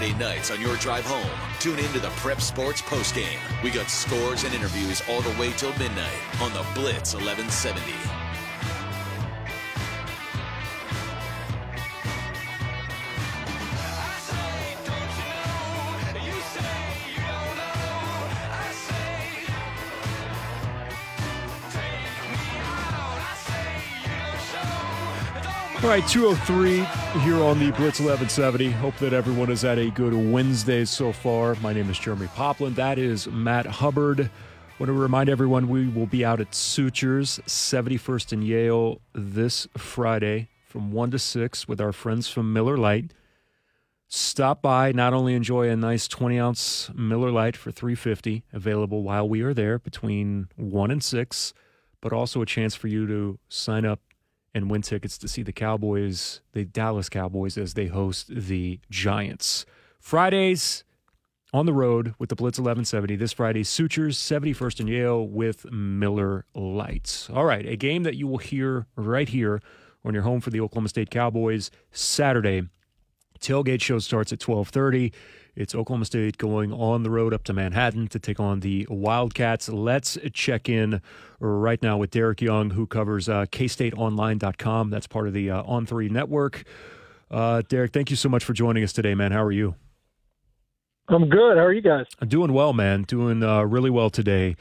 Friday nights on your drive home, tune in to the Prep Sports postgame. We got scores and interviews all the way till midnight on the Blitz 1170. All right, 203 here on the Blitz 1170. Hope that everyone has had a good Wednesday so far. My name is Jeremie Poplin. That is Matt Hubbard. want to remind everyone we will be out at Sutures, 71st and Yale this Friday from 1 to 6 with our friends from Miller Lite. Stop by, not only enjoy a nice 20 ounce Miller Lite for 350 available while we are there between 1 and 6, but also a chance for you to sign up and win tickets to see the Cowboys, the Dallas Cowboys, as they host the Giants. Fridays on the road with the Blitz 1170. This Friday, Sutures, 71st and Yale with Miller Lites. All right, a game that you will hear right here on your home for the Oklahoma State Cowboys Saturday. Tailgate show starts at 1230. It's Oklahoma State going on the road up to Manhattan to take on the Wildcats. Let's check in right now with Derek Young, who covers uh, kstateonline.com. That's part of the uh, On3 network. Uh, Derek, thank you so much for joining us today, man. How are you? I'm good. How are you guys? I'm doing well, man. Doing uh, really well today.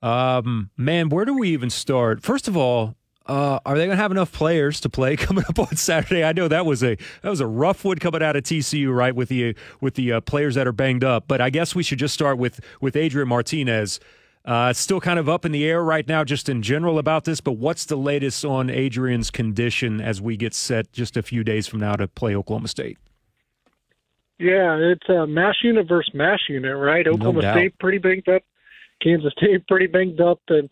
Um, man, where do we even start? First of all, uh, are they going to have enough players to play coming up on Saturday? I know that was a that was a rough one coming out of TCU, right? With the with the uh, players that are banged up. But I guess we should just start with with Adrian Martinez. Uh, still kind of up in the air right now, just in general about this. But what's the latest on Adrian's condition as we get set just a few days from now to play Oklahoma State? Yeah, it's a mash unit versus mash unit, right? Oklahoma State pretty banged up, Kansas State pretty banged up, and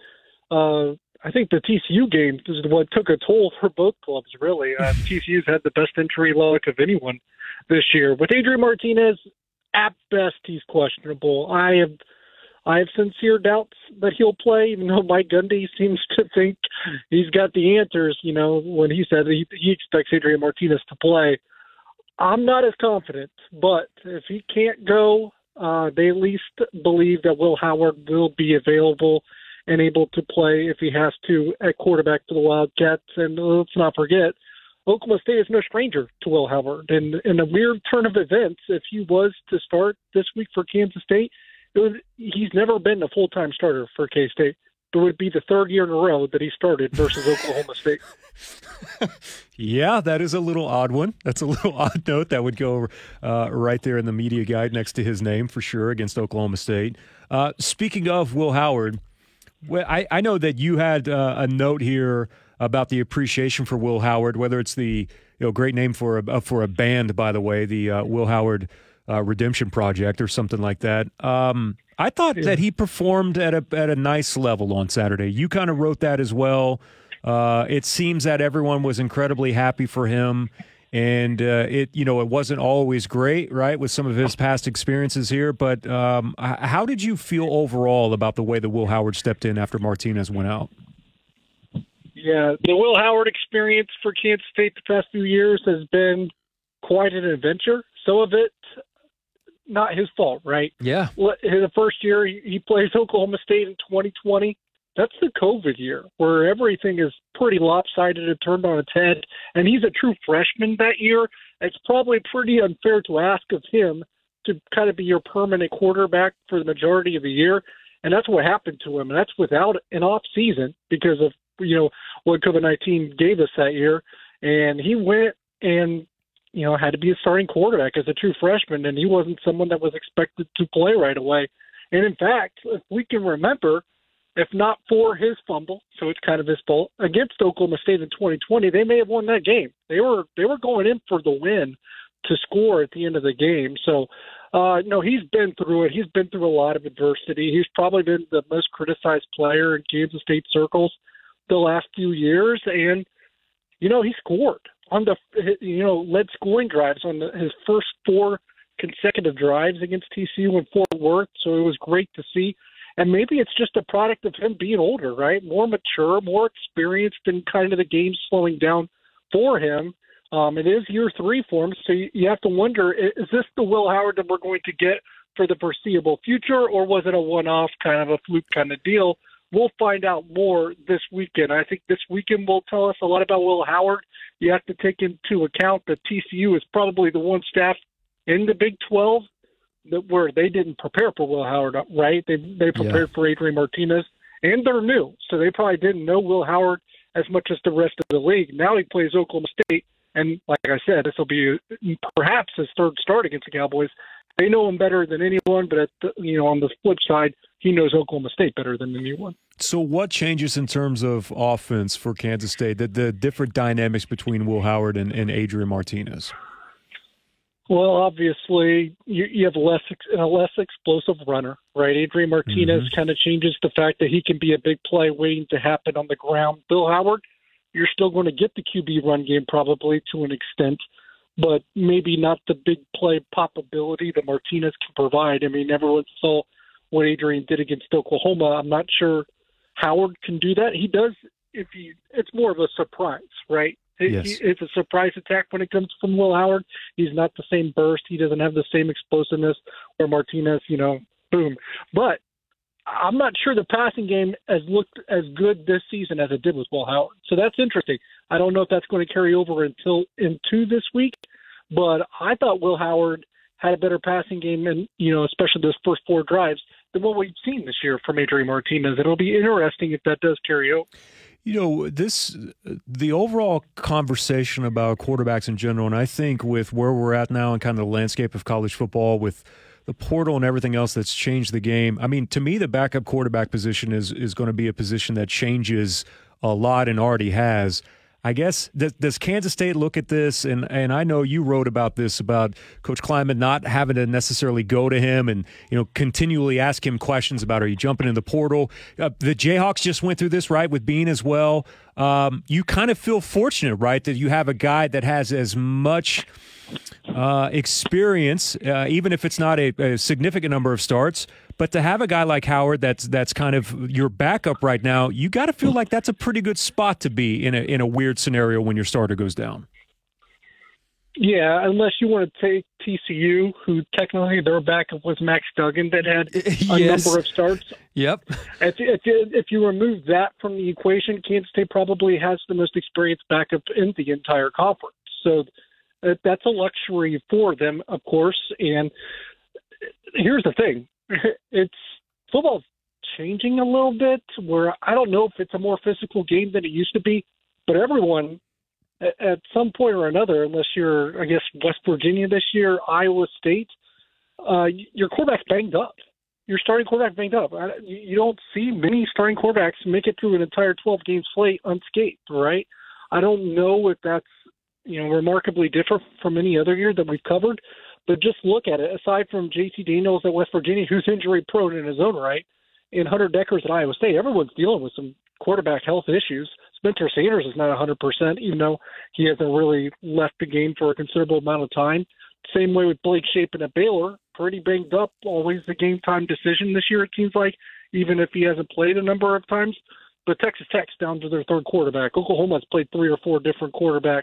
uh, I think the TCU game is what took a toll for both clubs. Really, uh, TCU's had the best injury luck of anyone this year. With Adrian Martinez, at best, he's questionable. I have. I have sincere doubts that he'll play, even though Mike Gundy seems to think he's got the answers. You know, when he said he, he expects Adrian Martinez to play, I'm not as confident. But if he can't go, uh, they at least believe that Will Howard will be available and able to play if he has to at quarterback for the Wildcats. And let's not forget, Oklahoma State is no stranger to Will Howard. And in a weird turn of events, if he was to start this week for Kansas State, it would, he's never been a full time starter for K State. It would be the third year in a row that he started versus Oklahoma State. yeah, that is a little odd one. That's a little odd note that would go uh, right there in the media guide next to his name for sure against Oklahoma State. Uh, speaking of Will Howard, well, I, I know that you had uh, a note here about the appreciation for Will Howard, whether it's the you know great name for a uh, for a band, by the way, the uh, Will Howard uh, Redemption Project or something like that. Um, I thought yeah. that he performed at a at a nice level on Saturday. You kind of wrote that as well. Uh, it seems that everyone was incredibly happy for him and uh, it you know it wasn't always great right with some of his past experiences here but um, how did you feel overall about the way that will howard stepped in after martinez went out? Yeah the will howard experience for kansas state the past few years has been quite an adventure. Some of it not his fault right? Yeah. The first year he plays oklahoma state in 2020 that's the COVID year where everything is pretty lopsided and turned on its head. And he's a true freshman that year. It's probably pretty unfair to ask of him to kind of be your permanent quarterback for the majority of the year. And that's what happened to him. And that's without an off season because of, you know, what COVID 19 gave us that year. And he went and, you know, had to be a starting quarterback as a true freshman. And he wasn't someone that was expected to play right away. And in fact, if we can remember, if not for his fumble, so it's kind of his fault against Oklahoma State in 2020, they may have won that game. They were they were going in for the win to score at the end of the game. So, uh, no, he's been through it. He's been through a lot of adversity. He's probably been the most criticized player in Kansas State circles the last few years, and you know he scored on the you know led scoring drives on the, his first four consecutive drives against TCU in Fort Worth. So it was great to see. And maybe it's just a product of him being older, right? More mature, more experienced, and kind of the game slowing down for him. Um, it is year three for him, so you, have to wonder: is this the Will Howard that we're going to get for the foreseeable future, or was it a one-off kind of a fluke kind of deal? We'll find out more this weekend. I think this weekend will tell us a lot about Will Howard. You have to take into account that TCU is probably the one staff in the Big 12 that where they didn't prepare for Will Howard, right? They they prepared yeah. for Adrian Martinez, and they're new, so they probably didn't know Will Howard as much as the rest of the league. Now he plays Oklahoma State, and like I said, this will be perhaps his third start against the Cowboys. They know him better than anyone, but at the, you know on the flip side, he knows Oklahoma State better than anyone. So, what changes in terms of offense for Kansas State? The, the different dynamics between Will Howard and, and Adrian Martinez. Well, obviously, you, you have less a less explosive runner, right? Adrian Martinez mm-hmm. kind of changes the fact that he can be a big play waiting to happen on the ground. Will Howard, you're still going to get the QB run game probably to an extent, but maybe not the big play popability that Martinez can provide. I mean, everyone saw what Adrian did against Oklahoma. I'm not sure Howard can do that. He does if he. It's more of a surprise, right? Yes. He, it's a surprise attack when it comes from Will Howard. He's not the same burst. He doesn't have the same explosiveness where Martinez, you know, boom. But I'm not sure the passing game has looked as good this season as it did with Will Howard. So that's interesting. I don't know if that's going to carry over until into this week, but I thought Will Howard had a better passing game, and you know, especially those first four drives than what we've seen this year from Adrian Martinez. It'll be interesting if that does carry over. You know, this the overall conversation about quarterbacks in general, and I think with where we're at now and kind of the landscape of college football with the portal and everything else that's changed the game. I mean, to me, the backup quarterback position is is going to be a position that changes a lot and already has. I guess does, does, Kansas State look at this and and I know you wrote about this about Coach Klieman not having to necessarily go to him and you know continually ask him questions about are you jumping in the portal? Uh, the Jayhawks just went through this right with Bean as well. Um, you kind of feel fortunate, right, that you have a guy that has as much uh, experience, uh, even if it's not a, a significant number of starts but to have a guy like Howard that's that's kind of your backup right now, you got to feel like that's a pretty good spot to be in a in a weird scenario when your starter goes down. Yeah, unless you want to take TCU, who technically their backup was Max Duggan that had a yes. number of starts. Yep. If, if, if you remove that from the equation, Kansas State probably has the most experienced backup in the entire conference. So that's a luxury for them, of course. And here's the thing it's football's changing a little bit. Where I don't know if it's a more physical game than it used to be, but everyone at some point or another, unless you're, I guess, West Virginia this year, Iowa State, uh, your quarterback's banged up. Your starting quarterback banged up. You don't see many starting quarterbacks make it through an entire 12 game slate unscathed, right? I don't know if that's you know remarkably different from any other year that we've covered, but just look at it. Aside from J.T. Daniels at West Virginia, who's injury prone in his own right, and Hunter Dekkers at Iowa State, everyone's dealing with some quarterback health issues. Spencer Sanders is not 100%, even though he hasn't really left the game for a considerable amount of time. Same way with Blake Shapen at Baylor, pretty banged up. Always the game time decision this year, it seems like, even if he hasn't played a number of times. But Texas Tech's down to their third quarterback. Oklahoma's played three or four different quarterbacks.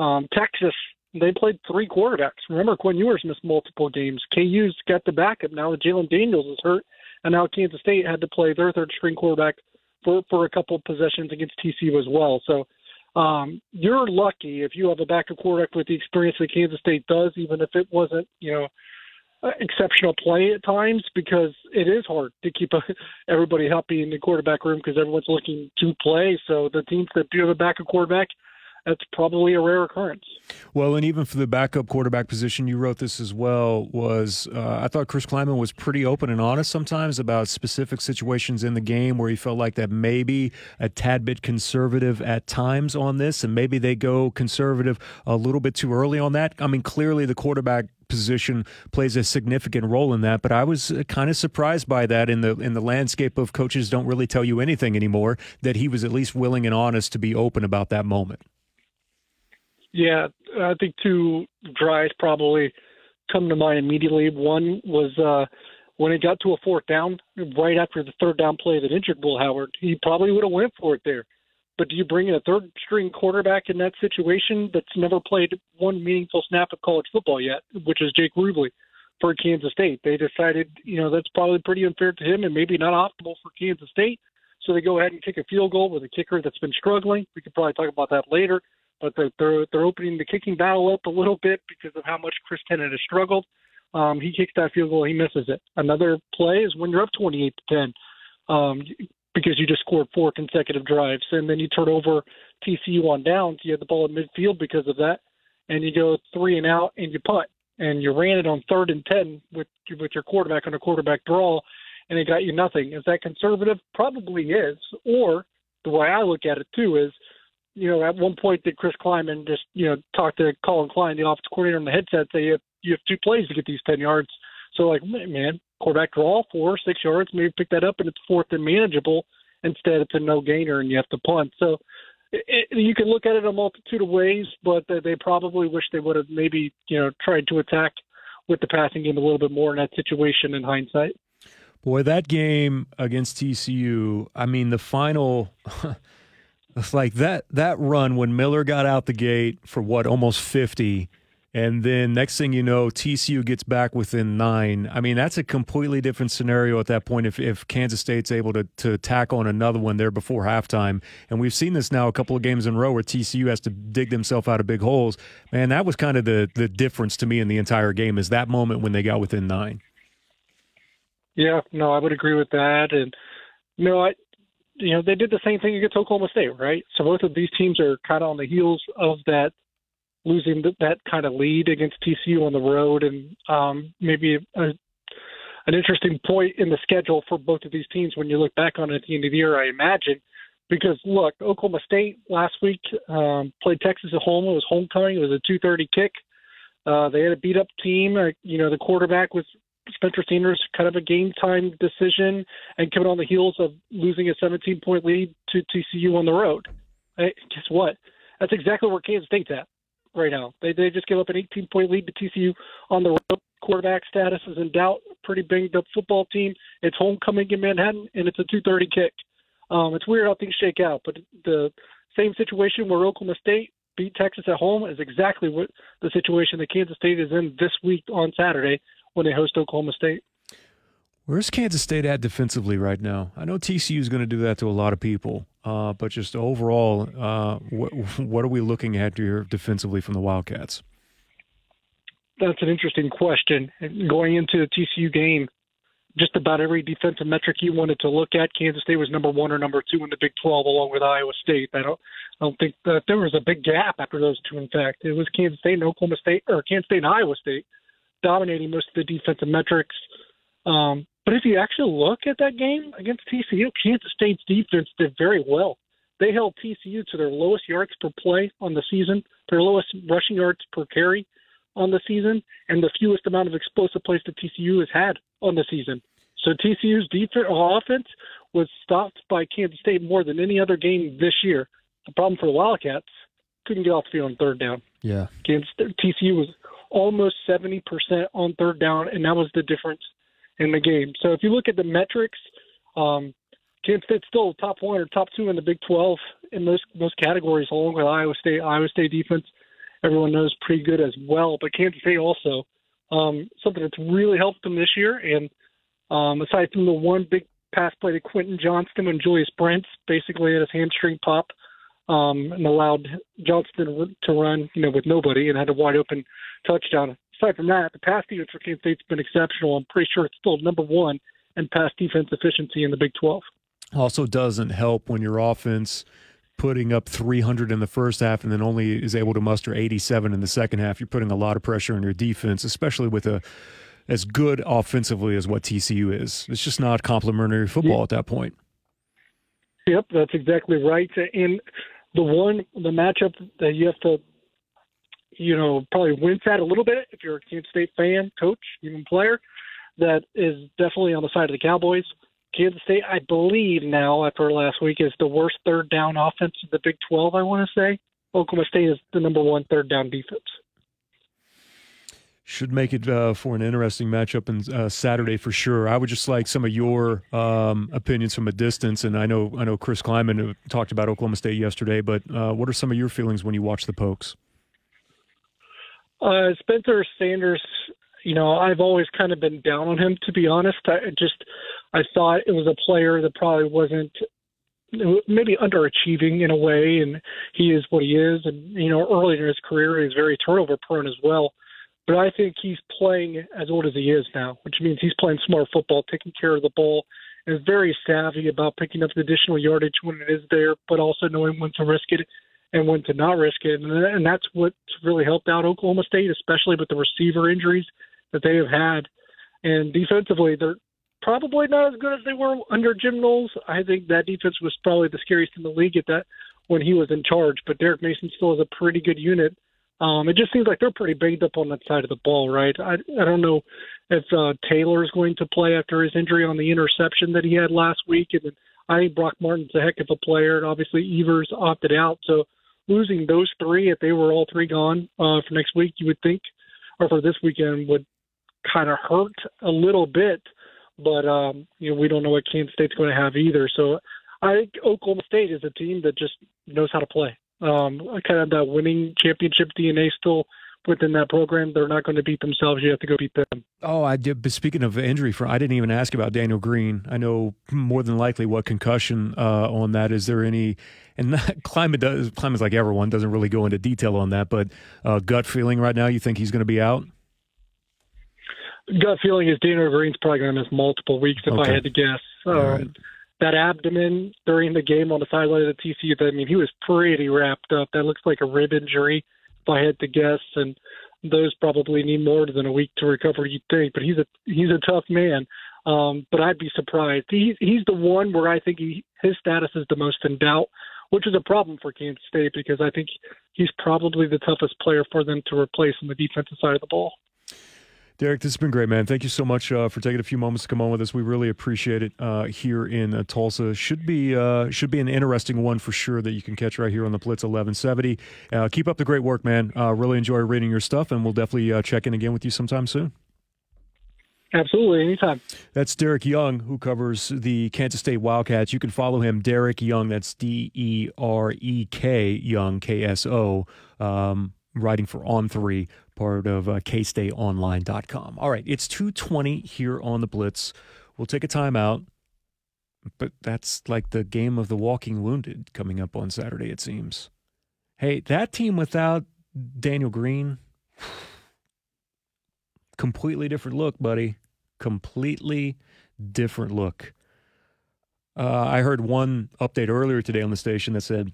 Um, Texas they played three quarterbacks. Remember, Quinn Ewers missed multiple games. KU's got the backup now. Jalon Daniels is hurt, and now Kansas State had to play their third string quarterback for for a couple of possessions against TCU as well. So um, you're lucky if you have a backup quarterback with the experience that Kansas State does, even if it wasn't, you know, exceptional play at times, because it is hard to keep everybody happy in the quarterback room because everyone's looking to play. So the teams that do have a backup quarterback – that's probably a rare occurrence. Well, and even for the backup quarterback position, you wrote this as well. Was uh, I thought Chris Klieman was pretty open and honest sometimes about specific situations in the game where he felt like that maybe a tad bit conservative at times on this, and maybe they go conservative a little bit too early on that. I mean, clearly the quarterback position plays a significant role in that. But I was uh, kind of surprised by that in the in the landscape of coaches don't really tell you anything anymore. That he was at least willing and honest to be open about that moment. Yeah, I think two drives probably come to mind immediately. One was uh, when it got to a fourth down, right after the third down play that injured Will Howard. He probably would have went for it there, But do you bring in a third string quarterback in that situation that's never played one meaningful snap of college football yet, which is Jake Rubley for Kansas State? They decided, you know, that's probably pretty unfair to him and maybe not optimal for Kansas State. So they go ahead and kick a field goal with a kicker that's been struggling. We could probably talk about that later, but they're they're, they're opening the kicking battle up a little bit because of how much Chris Tennant has struggled. Um, he kicks that field goal, he misses it. Another play is when you're up 28 to 10, um, because you just scored four consecutive drives, and then you turn over TCU on downs. You have the ball in midfield because of that, and you go three and out, and you punt, and you ran it on third and 10 with with your quarterback on a quarterback draw, and it got you nothing. Is that conservative? Probably is. Or the way I look at it too is, you know, at one point did Chris Klieman just you know talk to Collin Klein, the offensive coordinator, on the headset, say you have, you have two plays to get these 10 yards. So like, man, quarterback draw four, six yards, maybe pick that up, and it's fourth and manageable. Instead, it's a no gainer, and you have to punt. So it, you can look at it a multitude of ways, but they probably wish they would have maybe you know tried to attack with the passing game a little bit more in that situation in hindsight. Boy, that game against TCU, I mean, the final. It's like that that run when Miller got out the gate for what almost 50 and then next thing you know, TCU gets back within nine. I mean, that's a completely different scenario at that point if, if Kansas State's able to, to tack on another one there before halftime. And we've seen this now a couple of games in a row where TCU has to dig themselves out of big holes. Man, that was kind of the, the difference to me in the entire game is that moment when they got within nine. Yeah, no, I would agree with that. And, know, I, you know, they did the same thing against Oklahoma State, right? So both of these teams are kind of on the heels of that losing that kind of lead against TCU on the road, and um, maybe a, an interesting point in the schedule for both of these teams when you look back on it at the end of the year. I imagine because look, Oklahoma State last week um, played Texas at home. It was homecoming. It was a 2:30 kick. Uh, they had a beat up team. Uh, you know, the quarterback was Spencer Sanders, kind of a game time decision, and coming on the heels of losing a 17 point lead to TCU on the road. Guess what? That's exactly where Kansas State's at right now. They they just gave up an 18 point lead to TCU on the road. Quarterback status is in doubt. Pretty banged up football team. It's homecoming in Manhattan, and it's a 2:30 kick. Um, it's weird how things shake out, but the same situation where Oklahoma State beat Texas at home is exactly what the situation that Kansas State is in this week on Saturday when they host Oklahoma State. Where's Kansas State at defensively right now? I know TCU is going to do that to a lot of people, uh, but just overall, uh, what, what are we looking at here defensively from the Wildcats? That's an interesting question. Going into the TCU game, just about every defensive metric you wanted to look at, Kansas State was number one or number two in the Big 12, along with Iowa State. I don't, I don't think that there was a big gap after those two. In fact, it was Kansas State and Oklahoma State, or Kansas State and Iowa State, dominating most of the defensive metrics. Um, but if you actually look at that game against TCU, Kansas State's defense did very well. They held TCU to their lowest yards per play on the season, their lowest rushing yards per carry on the season, and the fewest amount of explosive plays that TCU has had on the season. So TCU's defense offense was stopped by Kansas State more than any other game this year. The problem for the Wildcats couldn't get off the field on third down. Yeah, Kansas TCU was almost seventy percent on third down, and that was the difference in the game. So if you look at the metrics, um, Kansas State's still top one or top two in the Big 12 in most most categories, along with Iowa State. Iowa State defense, everyone knows pretty good as well. But Kansas State also um, something that's really helped them this year. And um, aside from the one big pass play to Quentin Johnston and Julius Brents, basically had his hamstring pop um, and allowed Johnston to run, you know, with nobody and had a wide open touchdown aside from that, the pass defense for Kansas State's been exceptional. I'm pretty sure it's still number one in pass defense efficiency in the Big 12. Also, doesn't help when your offense putting up 300 in the first half and then only is able to muster 87 in the second half. You're putting a lot of pressure on your defense, especially with a as good offensively as what TCU is. It's just not complementary football yeah. at that point. Yep, that's exactly right. And the one the matchup that you have to you know, probably wince at a little bit if you're a Kansas State fan, coach, even player, that is definitely on the side of the Cowboys. Kansas State, I believe now after last week, is the worst third down offense in the Big 12. I want to say Oklahoma State is the number one third down defense. Should make it uh, for an interesting matchup on uh, Saturday for sure. I would just like some of your um, opinions from a distance, and I know I know Chris Klieman talked about Oklahoma State yesterday, but uh, what are some of your feelings when you watch the Pokes? Uh, Spencer Sanders, you know, I've always kind of been down on him to be honest. I just I thought it was a player that probably wasn't maybe underachieving in a way, and he is what he is. And you know, early in his career, he's very turnover prone as well. But I think he's playing as old as he is now, which means he's playing smart football, taking care of the ball, and is very savvy about picking up the additional yardage when it is there, but also knowing when to risk it and when to not risk it. And that's what's really helped out Oklahoma State, especially with the receiver injuries that they have had. And defensively, they're probably not as good as they were under Jim Knowles. I think that defense was probably the scariest in the league at that when he was in charge. But Derek Mason still has a pretty good unit. Um, it just seems like they're pretty banged up on that side of the ball, right? I I don't know if uh, Taylor is going to play after his injury on the interception that he had last week, and then I think Brock Martin's a heck of a player, and obviously Evers opted out. So losing those three, if they were all three gone uh, for next week, you would think, or for this weekend, would kind of hurt a little bit but um, you know we don't know what Kansas State's going to have either. So I think Oklahoma State is a team that just knows how to play. Um, kind of that winning championship DNA still within that program. They're not going to beat themselves. You have to go beat them. Oh, I did. But speaking of injury, for I didn't even ask about Daniel Green. I know more than likely what concussion uh, on that. Is there any? And Klieman does. Klieman's like everyone doesn't really go into detail on that, but uh, gut feeling right now, you think he's going to be out? gut feeling is Daniel Green's probably going to miss multiple weeks if okay. I had to guess. Um, right. That abdomen during the game on the sideline of the TCU, I mean, he was pretty wrapped up. That looks like a rib injury, if I had to guess. And those probably need more than a week to recover, you'd think. But he's a he's a tough man. Um, but I'd be surprised. He's he's the one where I think he, his status is the most in doubt, which is a problem for Kansas State because I think he's probably the toughest player for them to replace on the defensive side of the ball. Derek, this has been great, man. Thank you so much uh, for taking a few moments to come on with us. We really appreciate it uh, here in uh, Tulsa. Should be uh, should be an interesting one for sure that you can catch right here on the Blitz 1170. Uh, keep up the great work, man. Uh, really enjoy reading your stuff, and we'll definitely check in again with you sometime soon. Absolutely, anytime. That's Derek Young, who covers the Kansas State Wildcats. You can follow him, Derek Young. That's D E R E K Young, K S O, um, writing for On Three part of uh, kstateonline.com. All right, it's 220 here on the Blitz. We'll take a timeout, but that's like the game of the walking wounded coming up on Saturday, it seems. Hey, that team without Daniel Green, completely different look, buddy. Completely different look. Uh, I heard one update earlier today on the station that said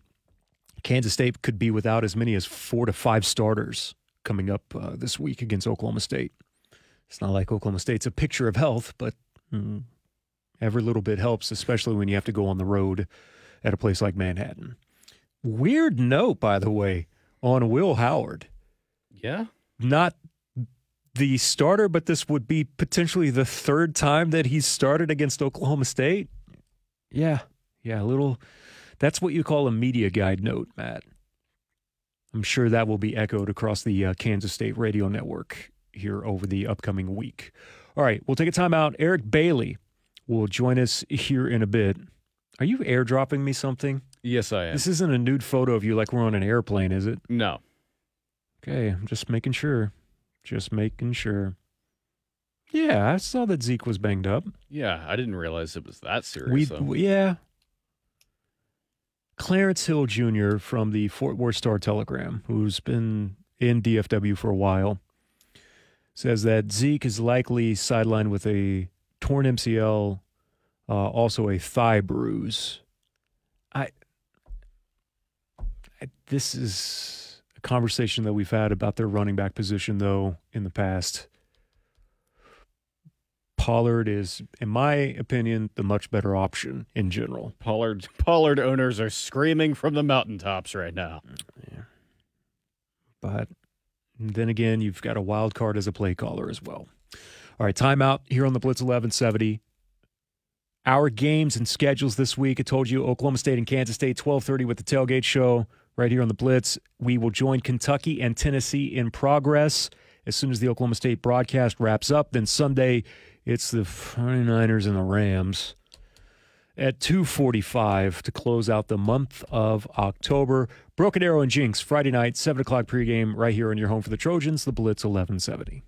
Kansas State could be without as many as four to five starters coming up uh, this week against Oklahoma State. It's not like Oklahoma State's a picture of health, but mm, every little bit helps, especially when you have to go on the road at a place like Manhattan. Weird note, by the way, on Will Howard. Yeah. Not the starter, but this would be potentially the third time that he's started against Oklahoma State. Yeah. Yeah. A little, that's what you call a media guide note, Matt. I'm sure that will be echoed across the uh, Kansas State radio network here over the upcoming week. All right, we'll take a time out. Eric Bailey will join us here in a bit. Are you airdropping me something? Yes, I am. This isn't a nude photo of you like we're on an airplane, is it? No. Okay, I'm just making sure. Just making sure. Yeah, I saw that Zeke was banged up. Yeah, I didn't realize it was that serious. We, yeah, Clarence Hill Jr. from the Fort Worth Star Telegram, who's been in DFW for a while, says that Zeke is likely sidelined with a torn MCL, uh, also a thigh bruise. I, I, this is a conversation that we've had about their running back position, though, in the past. Pollard is, in my opinion, the much better option in general. Pollard Pollard owners are screaming from the mountaintops right now. Yeah. But then again, you've got a wild card as a play caller as well. All right, timeout here on the Blitz 1170. Our games and schedules this week. I told you Oklahoma State and Kansas State 12:30 with the tailgate show right here on the Blitz. We will join Kentucky and Tennessee in progress as soon as the Oklahoma State broadcast wraps up. Then Sunday, it's the 49ers and the Rams at 2.45 to close out the month of October. Broken Arrow and Jenks, Friday night, 7 o'clock pregame right here on your home for the Trojans, the Blitz 1170.